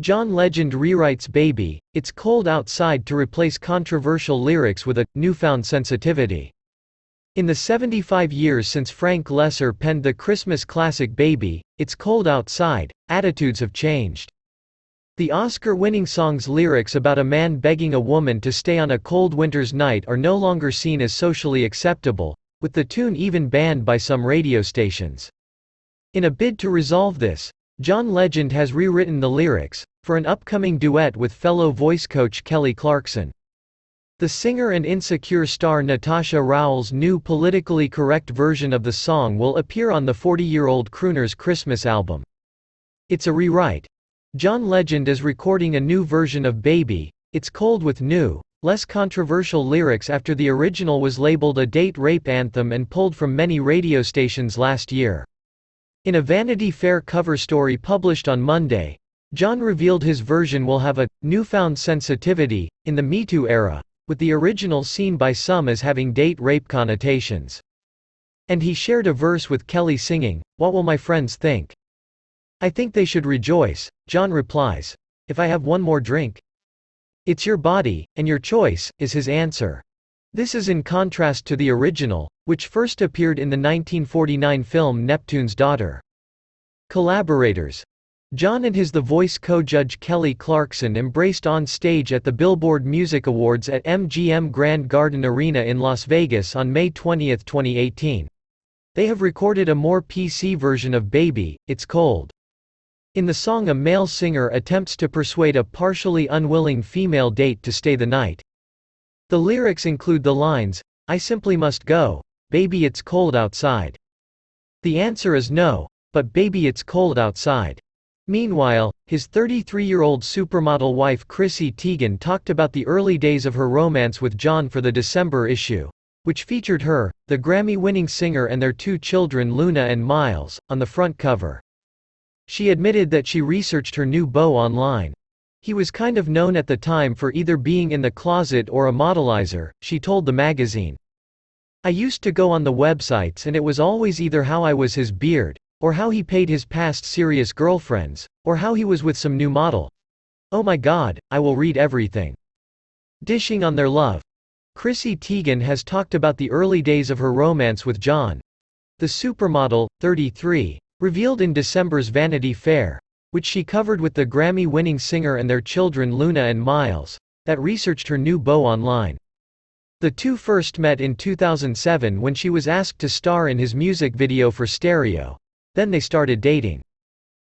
John Legend rewrites Baby, It's Cold Outside to replace controversial lyrics with a newfound sensitivity. In the 75 years since Frank Loesser penned the Christmas classic Baby, It's Cold Outside, attitudes have changed. The Oscar-winning song's lyrics about a man begging a woman to stay on a cold winter's night are no longer seen as socially acceptable, with the tune even banned by some radio stations. In a bid to resolve this, John Legend has rewritten the lyrics, for an upcoming duet with fellow voice coach Kelly Clarkson. The singer and Insecure star Natasha Rothwell's new politically correct version of the song will appear on the 40-year-old crooner's Christmas album. It's a rewrite. John Legend is recording a new version of Baby, It's Cold with new, less controversial lyrics after the original was labeled a date rape anthem and pulled from many radio stations last year. In a Vanity Fair cover story published on Monday, John revealed his version will have a newfound sensitivity in the Me Too era, with the original seen by some as having date rape connotations. And he shared a verse with Kelly singing, What will my friends think? I think they should rejoice, John replies. If I have one more drink? It's your body, and your choice, is his answer. This is in contrast to the original, which first appeared in the 1949 film Neptune's Daughter. Collaborators John and his The Voice co-judge Kelly Clarkson embraced on stage at the Billboard Music Awards at MGM Grand Garden Arena in Las Vegas on May 20, 2018. They have recorded a more PC version of Baby, It's Cold. In the song a male singer attempts to persuade a partially unwilling female date to stay the night. The lyrics include the lines, I simply must go, baby it's cold outside. The answer is no, but baby it's cold outside. Meanwhile, his 33-year-old supermodel wife Chrissy Teigen talked about the early days of her romance with John for the December issue, which featured her, the Grammy-winning singer and their two children Luna and Miles, on the front cover. She admitted that she researched her new beau online. He was kind of known at the time for either being in the closet or a modelizer, she told the magazine. I used to go on the websites and it was always either how I was his beard, or how he paid his past serious girlfriends, or how he was with some new model. Oh my god, I will read everything. Dishing on their love. Chrissy Teigen has talked about the early days of her romance with John. The supermodel, 33, revealed in December's Vanity Fair, which she covered with the Grammy-winning singer and their children Luna and Miles, that researched her new beau online. The two first met in 2007 when she was asked to star in his music video for Stereo. Then they started dating.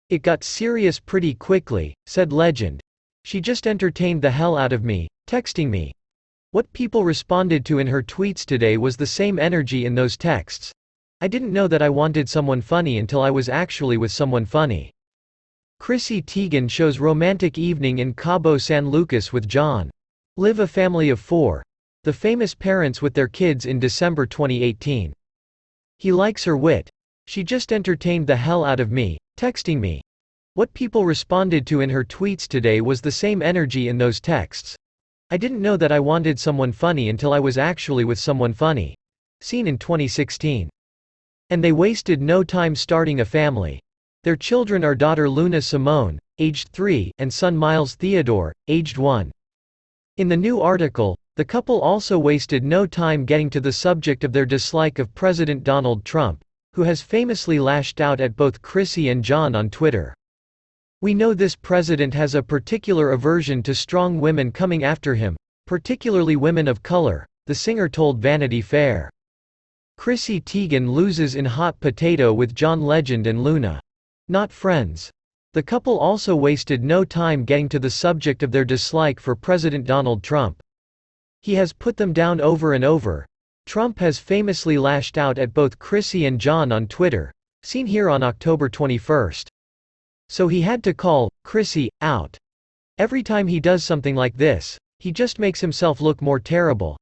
It got serious pretty quickly, said Legend. She just entertained the hell out of me, texting me. What people responded to in her tweets today was the same energy in those texts. I didn't know that I wanted someone funny until I was actually with someone funny. Chrissy Teigen shows romantic evening in Cabo San Lucas with John. Live a family of four. The famous parents with their kids in December 2018. He likes her wit. She just entertained the hell out of me, texting me. What people responded to in her tweets today was the same energy in those texts. I didn't know that I wanted someone funny until I was actually with someone funny. Seen in 2016. And they wasted no time starting a family. Their children are daughter Luna Simone, aged 3, and son Miles Theodore, aged 1. In the new article, the couple also wasted no time getting to the subject of their dislike of President Donald Trump, who has famously lashed out at both Chrissy and John on Twitter. We know this president has a particular aversion to strong women coming after him, particularly women of color, the singer told Vanity Fair. Chrissy Teigen loses in hot potato with John Legend and Luna. Not friends. The couple also wasted no time getting to the subject of their dislike for President Donald Trump. He has put them down over and over. Trump has famously lashed out at both Chrissy and John on Twitter, seen here on October 21. So he had to call Chrissy out. Every time he does something like this, he just makes himself look more terrible.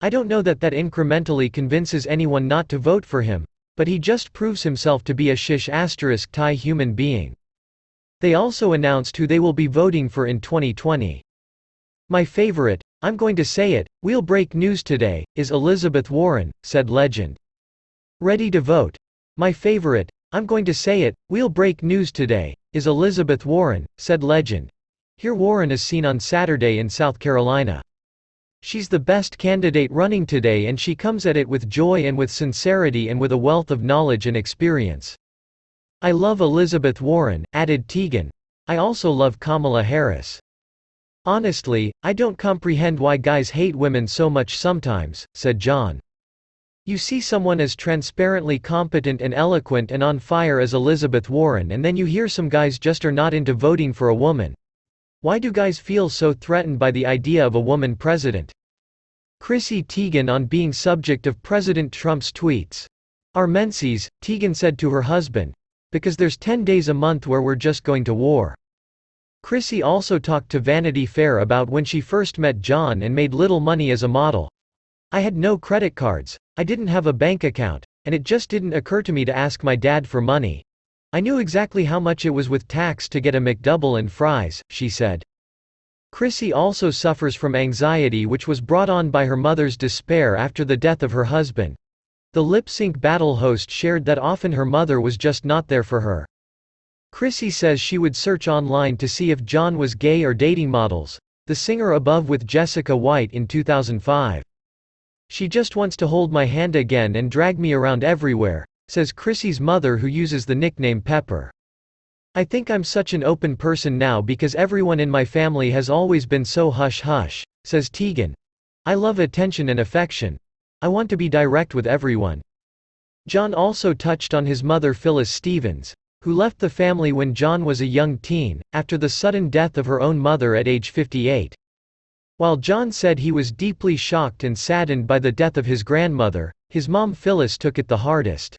I don't know that that incrementally convinces anyone not to vote for him, but he just proves himself to be a shish asterisk tie human being. They also announced who they will be voting for in 2020. My favorite, I'm going to say it, we'll break news today, is Elizabeth Warren, said Legend. Ready to vote. My favorite, I'm going to say it, we'll break news today, is Elizabeth Warren, said Legend. Here Warren is seen on Saturday in South Carolina. She's the best candidate running today and she comes at it with joy and with sincerity and with a wealth of knowledge and experience. I love Elizabeth Warren, added Teigen. I also love Kamala Harris. Honestly, I don't comprehend why guys hate women so much sometimes, said John. You see someone as transparently competent and eloquent and on fire as Elizabeth Warren and then you hear some guys just are not into voting for a woman. Why do guys feel so threatened by the idea of a woman president? Chrissy Teigen on being subject of President Trump's tweets. Our menses, Teigen said to her husband. Because there's 10 days a month where we're just going to war. Chrissy also talked to Vanity Fair about when she first met John and made little money as a model. I had no credit cards, I didn't have a bank account, and it just didn't occur to me to ask my dad for money. I knew exactly how much it was with tax to get a McDouble and fries, she said. Chrissy also suffers from anxiety which was brought on by her mother's despair after the death of her husband. The lip sync battle host shared that often her mother was just not there for her. Chrissy says she would search online to see if John was gay or dating models. The singer above with Jessica White in 2005. She just wants to hold my hand again and drag me around everywhere, says Chrissy's mother who uses the nickname Pepper. I think I'm such an open person now because everyone in my family has always been so hush-hush, says Teigen. I love attention and affection. I want to be direct with everyone. John also touched on his mother Phyllis Stephens, who left the family when John was a young teen, after the sudden death of her own mother at age 58. While John said he was deeply shocked and saddened by the death of his grandmother, his mom Phyllis took it the hardest.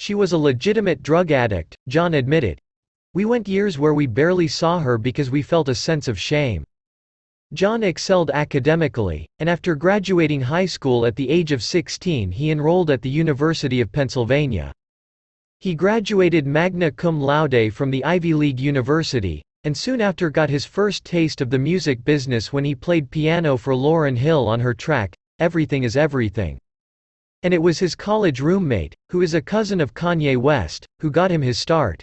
She was a legitimate drug addict, John admitted. We went years where we barely saw her because we felt a sense of shame. John excelled academically, and after graduating high school at the age of 16 he enrolled at the University of Pennsylvania. He graduated magna cum laude from the Ivy League University, and soon after got his first taste of the music business when he played piano for Lauryn Hill on her track, Everything is Everything. And it was his college roommate, who is a cousin of Kanye West, who got him his start.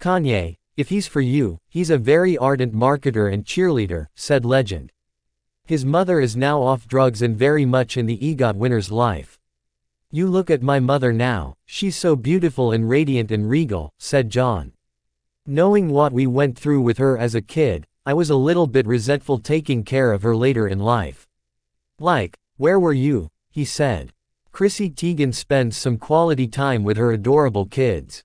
Kanye, if he's for you, he's a very ardent marketer and cheerleader, said legend. His mother is now off drugs and very much in the EGOT winner's life. You look at my mother now, she's so beautiful and radiant and regal, said John. Knowing what we went through with her as a kid, I was a little bit resentful taking care of her later in life. Like, where were you? he said. Chrissy Teigen spends some quality time with her adorable kids.